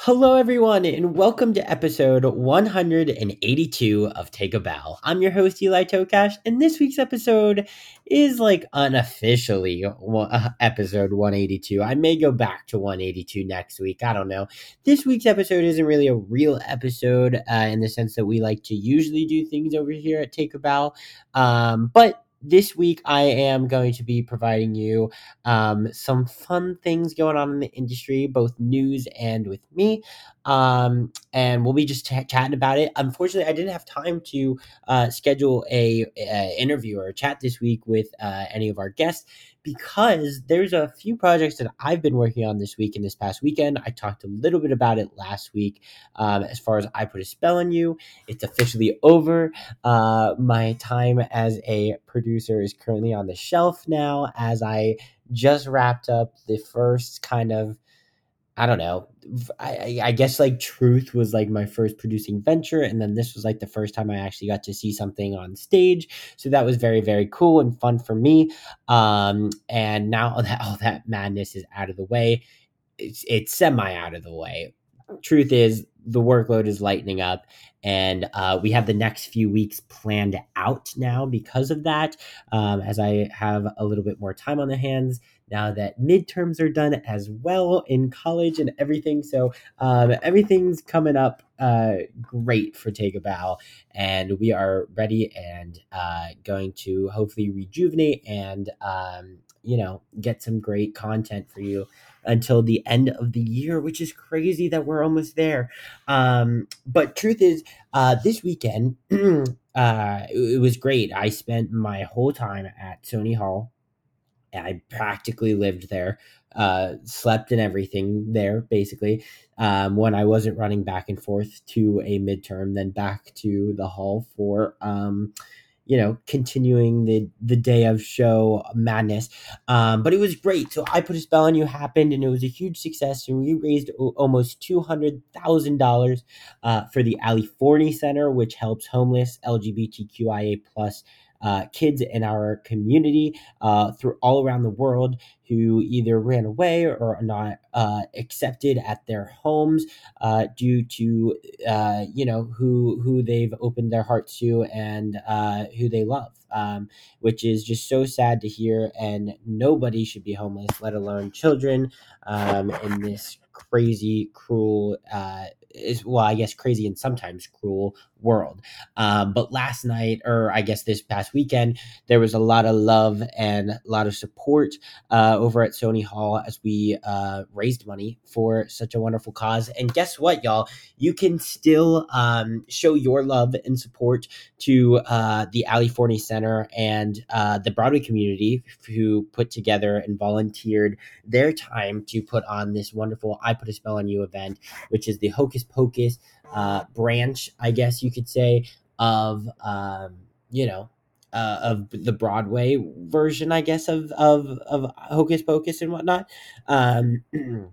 Hello, everyone, and welcome to episode 182 of Take a Bow. I'm your host, Eli Tokash, and this week's episode is like unofficially uh, episode 182. I may go back to 182 next week. I don't know. This week's episode isn't really a real episode uh, in the sense that we like to usually do things over here at Take a Bow, um, but this week I am going to be providing you um, some fun things going on in the industry, both news and with me. Um, and we'll be just ch- chatting about it. Unfortunately, I didn't have time to uh, schedule a, a, interview or a chat this week with uh, any of our guests because there's a few projects that I've been working on this week and this past weekend. I talked a little bit about it last week. Um, as far as I put a spell on you, it's officially over. Uh, my time as a producer is currently on the shelf now, as I just wrapped up the first kind of I don't know. I, I guess like Truth was like my first producing venture, and then this was like the first time I actually got to see something on stage. So that was very very cool and fun for me. Um, and now that all that madness is out of the way, it's it's semi out of the way. Truth is the workload is lightening up, and uh, we have the next few weeks planned out now because of that. Um, as I have a little bit more time on the hands now that midterms are done as well in college and everything. So um, everything's coming up uh, great for Take a Bow, and we are ready and uh, going to hopefully rejuvenate and um, you know get some great content for you until the end of the year, which is crazy that we're almost there. Um, but truth is, uh, this weekend. uh, it was great. I spent my whole time at Sony Hall I practically lived there, uh, slept and everything there basically. Um, when I wasn't running back and forth to a midterm, then back to the hall for, um, you know, continuing the the day of show madness. Um, but it was great. So I put a spell on you happened, and it was a huge success. And we raised o- almost two hundred thousand uh, dollars for the Ali Forney Center, which helps homeless LGBTQIA plus uh, kids in our community uh, through all around the world who either ran away or are not uh, accepted at their homes uh, due to uh, you know who who they've opened their hearts to and uh, who they love. Um, which is just so sad to hear. And nobody should be homeless, let alone children, um, in this crazy, cruel, is well, I guess crazy and sometimes cruel world. Um, but last night, or I guess this past weekend, there was a lot of love and a lot of support uh, over at Sony Hall as we uh, raised money for such a wonderful cause. And guess what, y'all? You can still um, show your love and support to uh, the Ali Forney Center and uh, the Broadway community who put together and volunteered their time to put on this wonderful I Put a Spell on You event, which is the Hocus Pocus uh, branch, I guess you could say, of um, you know uh, of the Broadway version, I guess, of of of Hocus Pocus and whatnot. Um,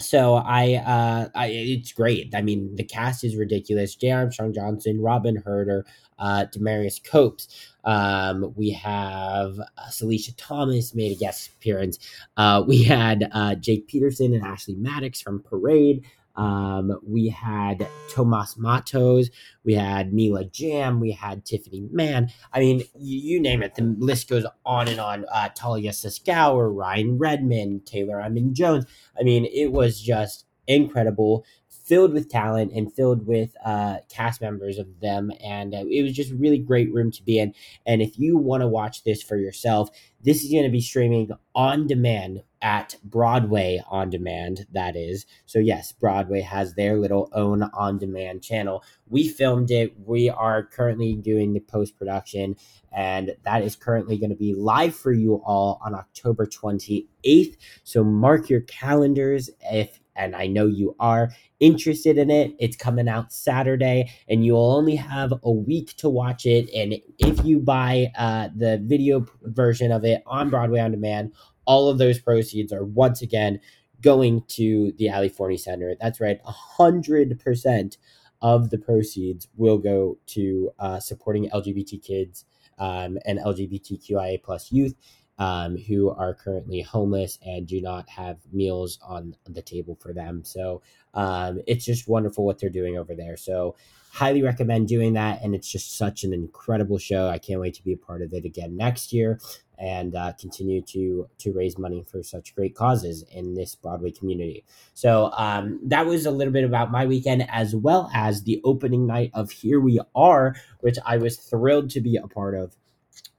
so I, uh, I, it's great. I mean, the cast is ridiculous. J. Armstrong Johnson, Robyn Hurder, uh, Demarius Copes. Um, we have uh, Thomas made a guest appearance. Uh, we had uh, Jake Pedersen and Ashlyn Maddox from Parade. Um, we had Tomas Matos, we had Mila Jam, we had Tiffany Mann. I mean, you, you name it. The list goes on and on. Uh, Talia Suskauer, Ryan Redmond, Taylor Iman Jones. I mean, it was just incredible filled with talent and filled with uh, cast members of them. And uh, it was just really great room to be in. And if you want to watch this for yourself, this is going to be streaming on demand at Broadway on demand, that is. So, yes, Broadway has their little own on demand channel. We filmed it. We are currently doing the post production, and that is currently going to be live for you all on October 28th. So, mark your calendars if and I know you are interested in it. It's coming out Saturday, and you'll only have a week to watch it. And if you buy uh, the video version of it on Broadway on demand, all of those proceeds are once again going to the Ali Forney Center. That's right, hundred percent of the proceeds will go to uh, supporting LGBT kids um, and LGBTQIA plus youth um, who are currently homeless and do not have meals on the table for them. So um, it's just wonderful what they're doing over there. So highly recommend doing that. And it's just such an incredible show. I can't wait to be a part of it again next year and uh, continue to to raise money for such great causes in this Broadway community. So um, that was a little bit about my weekend, as well as the opening night of Here We Are, which I was thrilled to be a part of.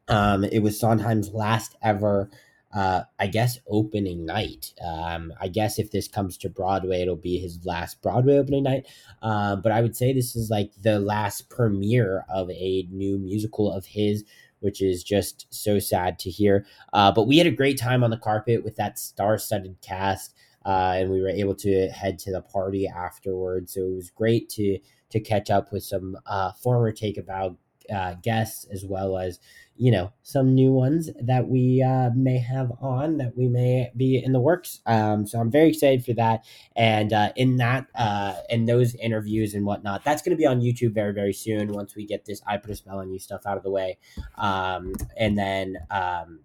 Um, it was Sondheim's last ever, uh, I guess, opening night. Um, I guess if this comes to Broadway, it'll be his last Broadway opening night. Uh, but I would say this is like the last premiere of a new musical of his, which is just so sad to hear. Uh, but we had a great time on the carpet with that star studded cast. Uh, and we were able to head to the party afterwards. So it was great to to catch up with some uh, former Take a Bow uh, guests as well as you know some new ones that we uh, may have on that we may be in the works. Um, so i'm very excited for that. And uh, in that uh, in those interviews and whatnot that's going to be on youtube very very soon once we get this i put a spell on you stuff out of the way. Um, and then um,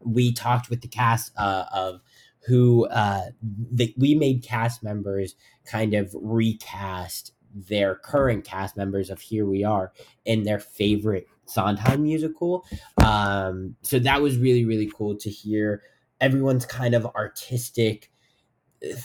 we talked with the cast uh, of who uh, the, we made cast members kind of recast their current cast members of Here We Are in their favorite Sondheim musical. Um, so that was really, really cool to hear everyone's kind of artistic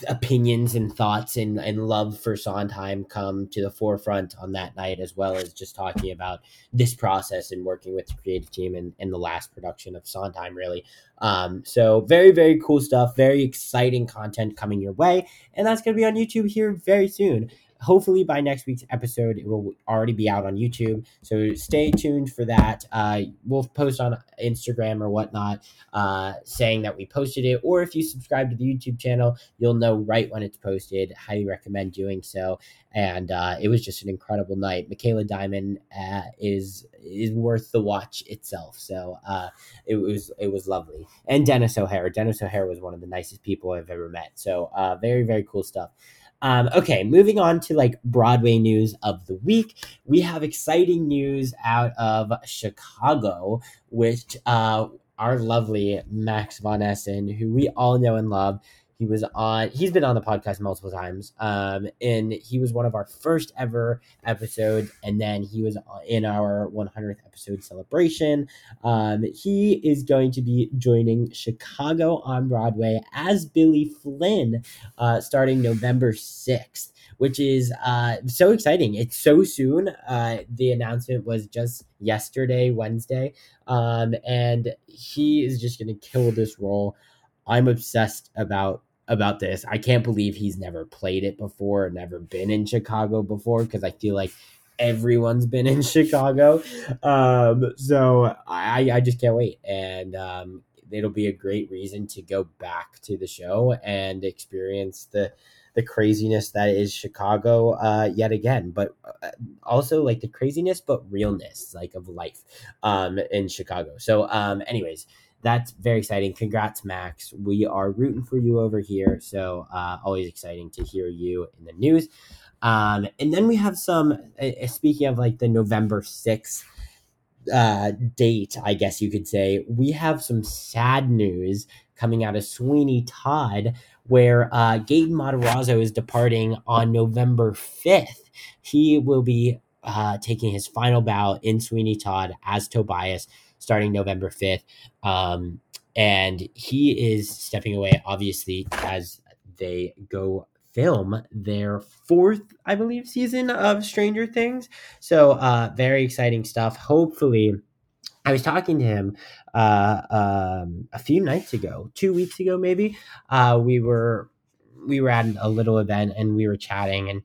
opinions and thoughts and, and love for Sondheim come to the forefront on that night, as well as just talking about this process and working with the creative team in, in the last production of Sondheim, really. Um, so, very, very cool stuff, very exciting content coming your way. And that's going to be on YouTube here very soon hopefully by next week's episode it will already be out on youtube. So stay tuned for that. Uh, we'll post on instagram or whatnot uh, saying that we posted it or if you subscribe to the youtube channel you'll know right when it's posted. Highly recommend doing so. And uh, it was just an incredible night. Micaela Diamond uh, is is worth the watch itself. So uh, it was it was lovely. And Denis O'Hare. Denis O'Hare was one of the nicest people i've ever met. So uh, very very cool stuff um, okay, moving on to like Broadway news of the week. We have exciting news out of Chicago, which uh, our lovely Max von Essen, who we all know and love, he was on. He's been on the podcast multiple times, um, and he was one of our first ever episodes. And then he was in our 100th episode celebration. Um, he is going to be joining Chicago on Broadway as Billy Flynn, uh, starting November 6th which is uh, so exciting. It's so soon. Uh, the announcement was just yesterday, Wednesday, um, and he is just going to kill this role. I'm obsessed about about this. I can't believe he's never played it before, never been in Chicago before, because I feel like everyone's been in Chicago. Um, so I, I just can't wait. And um, it'll be a great reason to go back to the show and experience the the craziness that is Chicago uh, yet again, but uh, also like the craziness but realness like of life um, in Chicago. So, um, anyways, that's very exciting. Congrats, Max. We are rooting for you over here. So uh, always exciting to hear you in the news. Um, and then we have some, uh, speaking of like the November 6th uh, date, I guess you could say, we have some sad news coming out of Sweeney Todd, where uh, Gaten Matarazzo is departing on November 5th. He will be uh, taking his final bow in Sweeney Todd as Tobias starting November 5th. Um, and he is stepping away, obviously, as they go film their fourth, I believe, season of Stranger Things. So, uh, very exciting stuff. Hopefully, I was talking to him uh, um, a few nights ago, two weeks ago, maybe. Uh, we were we were at a little event and we were chatting, and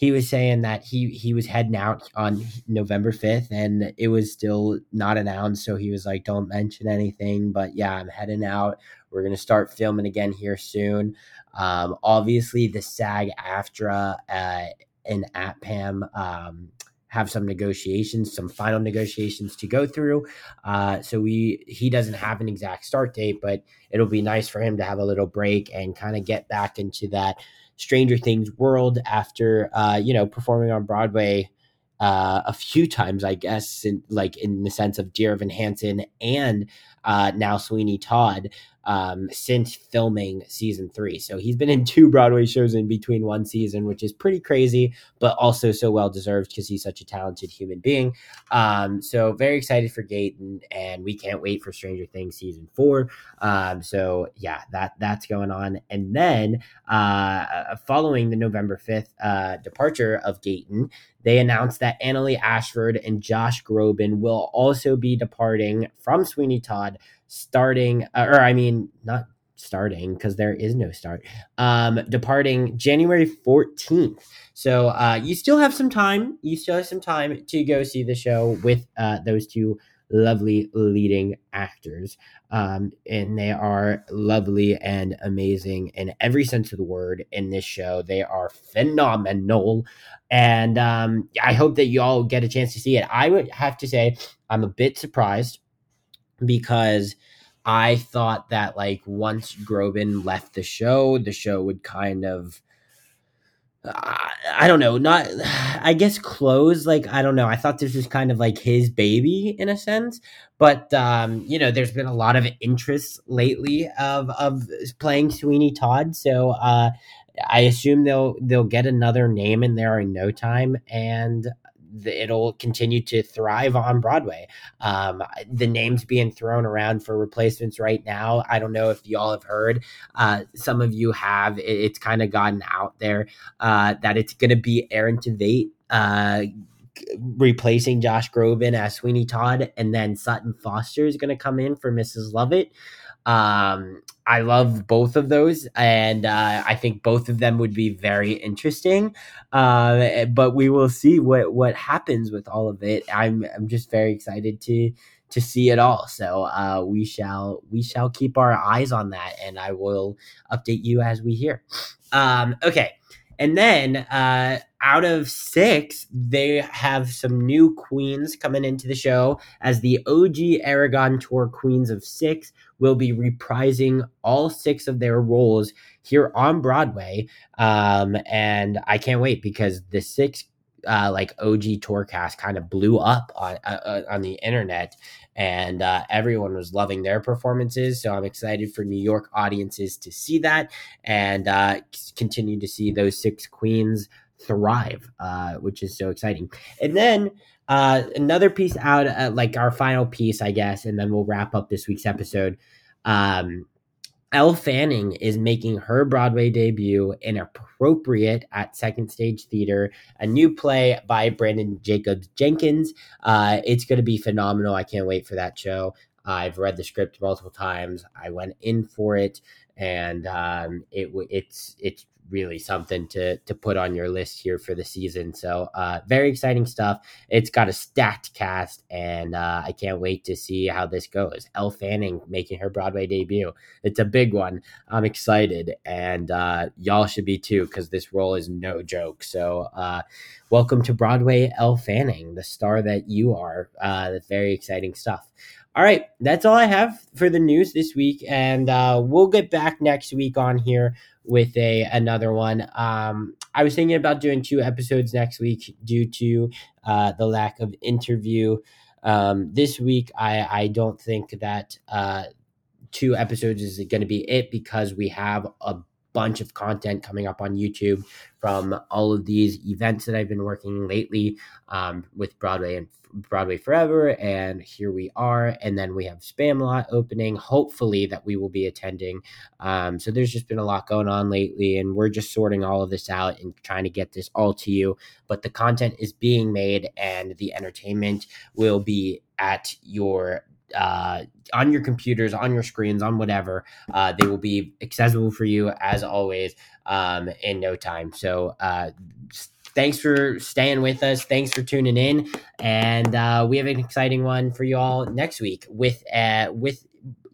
he was saying that he he was heading out on November 5th and it was still not announced. So he was like don't mention anything. But yeah I'm heading out. We're going to start filming again here soon. Um, obviously the SAG AFTRA uh, and APAM um, have some negotiations, some final negotiations to go through. Uh, so we he doesn't have an exact start date, but it'll be nice for him to have a little break and kind of get back into that Stranger Things world after uh, you know performing on Broadway uh, a few times, I guess, in, like in the sense of Dear Evan Hansen and uh, now Sweeney Todd um, since filming season three. So he's been in two Broadway shows in between one season, which is pretty crazy, but also so well deserved because he's such a talented human being. Um, so very excited for Gaten, and we can't wait for Stranger Things season four. Um, so yeah, that that's going on, and then uh, following the November fifth uh, departure of Gaten, they announced that Annaleigh Ashford and Josh Groban will also be departing from Sweeney Todd starting, uh, or I mean, not starting because there is no start, um, departing January 14th. So uh, you still have some time. You still have some time to go see the show with uh, those two lovely leading actors. Um, and they are lovely and amazing in every sense of the word in this show. They are phenomenal. And um, I hope that you all get a chance to see it. I would have to say, I'm a bit surprised because I thought that like once Groban left the show, the show would kind of I don't know, not I guess close like I don't know. I thought this was kind of like his baby in a sense, but um, you know, there's been a lot of interest lately of of playing Sweeney Todd, so uh I assume they'll they'll get another name in there in no time. And it'll continue to thrive on Broadway. Um, the names being thrown around for replacements right now. I don't know if y'all have heard. Uh, some of you have. It's kind of gotten out there uh, that it's going to be Aaron Tveit. Uh, replacing Josh Groban as Sweeney Todd, and then Sutton Foster is going to come in for Mrs. Lovett. Um, I love both of those, and uh, I think both of them would be very interesting. Uh, but we will see what what happens with all of it. I'm I'm just very excited to to see it all. So uh, we shall we shall keep our eyes on that, and I will update you as we hear. Um, okay, and then uh, out of six, they have some new queens coming into the show as the OG Aragon Tour Queens of Six will be reprising all six of their roles here on Broadway. Um, and I can't wait because the six uh, like OG tour cast kind of blew up on uh, uh, on the internet, and uh, everyone was loving their performances. So I'm excited for New York audiences to see that and uh, continue to see those six queens thrive, uh, which is so exciting. And then another piece out, like our final piece, I guess, and then we'll wrap up this week's episode. Um, Elle Fanning is making her Broadway debut in Appropriate at Second Stage Theater, a new play by Branden Jacobs-Jenkins. Uh, it's going to be phenomenal. I can't wait for that show. I've read the script multiple times. I went in for it, and um, it it's it's really something to to put on your list here for the season. So uh, very exciting stuff. It's got a stacked cast, and uh, I can't wait to see how this goes. Elle Fanning making her Broadway debut. It's a big one. I'm excited, and uh, y'all should be too because this role is no joke. So uh, welcome to Broadway, Elle Fanning, the star that you are. Uh, that's very exciting stuff. All right, that's all I have for the news this week, and uh, we'll get back next week on here with a another one. Um, I was thinking about doing two episodes next week due to uh, the lack of interview. Um, this week, I I don't think that uh, two episodes is going to be it because we have a bunch of content coming up on YouTube from all of these events that I've been working lately um, with Broadway and Broadway Forever, and here we are. And then we have Spamalot opening, hopefully that we will be attending. Um, so there's just been a lot going on lately, and we're just sorting all of this out and trying to get this all to you. But the content is being made, and the entertainment will be at your uh, on your computers, on your screens, on whatever. Uh, they will be accessible for you as always um, in no time. So uh, thanks for staying with us. Thanks for tuning in, and uh, we have an exciting one for you all next week with uh, with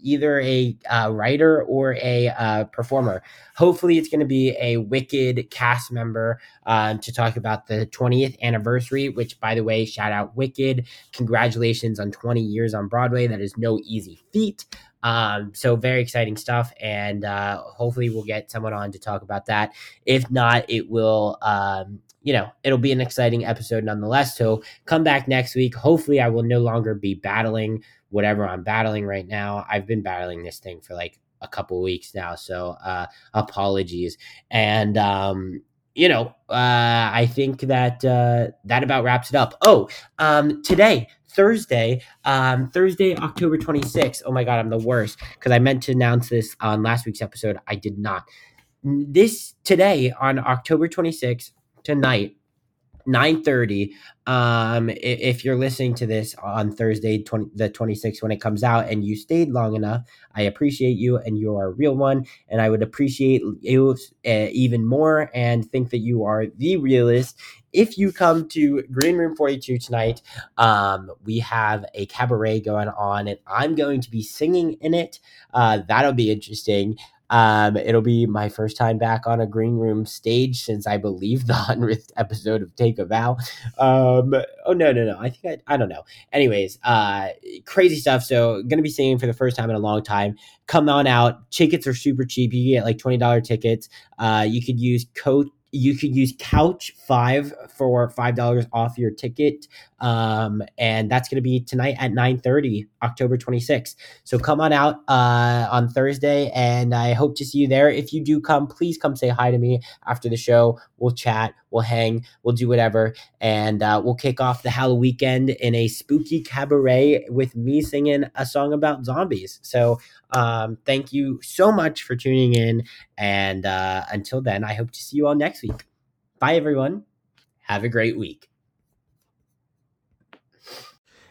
either a uh, writer or a uh, performer. Hopefully, it's going to be a Wicked cast member um, to talk about the 20th anniversary, which, by the way, shout out Wicked. Congratulations on 20 years on Broadway. That is no easy feat. Um, so very exciting stuff, and uh, hopefully we'll get someone on to talk about that. If not, it will, um, you know, it'll be an exciting episode nonetheless. So come back next week. Hopefully, I will no longer be battling whatever I'm battling right now. I've been battling this thing for like a couple weeks now, so uh, apologies. And um, you know, uh, I think that uh, that about wraps it up. Oh, um, today, Thursday, um, Thursday, October 26th. Oh my God, I'm the worst because I meant to announce this on last week's episode. I did not. This today on October 26th, tonight, 9.30 um if you're listening to this on thursday 20, the 26th when it comes out and you stayed long enough i appreciate you and you are a real one and i would appreciate you uh, even more and think that you are the realist if you come to green room 42 tonight um we have a cabaret going on and i'm going to be singing in it. Uh that'll be interesting um, it'll be my first time back on a green room stage since I believe the hundredth episode of Take a Bow. Um, oh no, no, no. I think I, I don't know. Anyways, uh, crazy stuff. So gonna be singing for the first time in a long time. Come on out. Tickets are super cheap. You get like twenty dollar tickets. Uh, you could use code you could use couch five for five dollars off your ticket um, and that's going to be tonight at 9 30 october 26th so come on out uh, on thursday and i hope to see you there. If you do come please come say hi to me after the show. We'll chat we'll hang we'll do whatever and uh, we'll kick off the halloween weekend in a spooky cabaret with me singing a song about zombies. So um, thank you so much for tuning in and uh, until then i hope to see you all next week. Bye everyone. Have a great week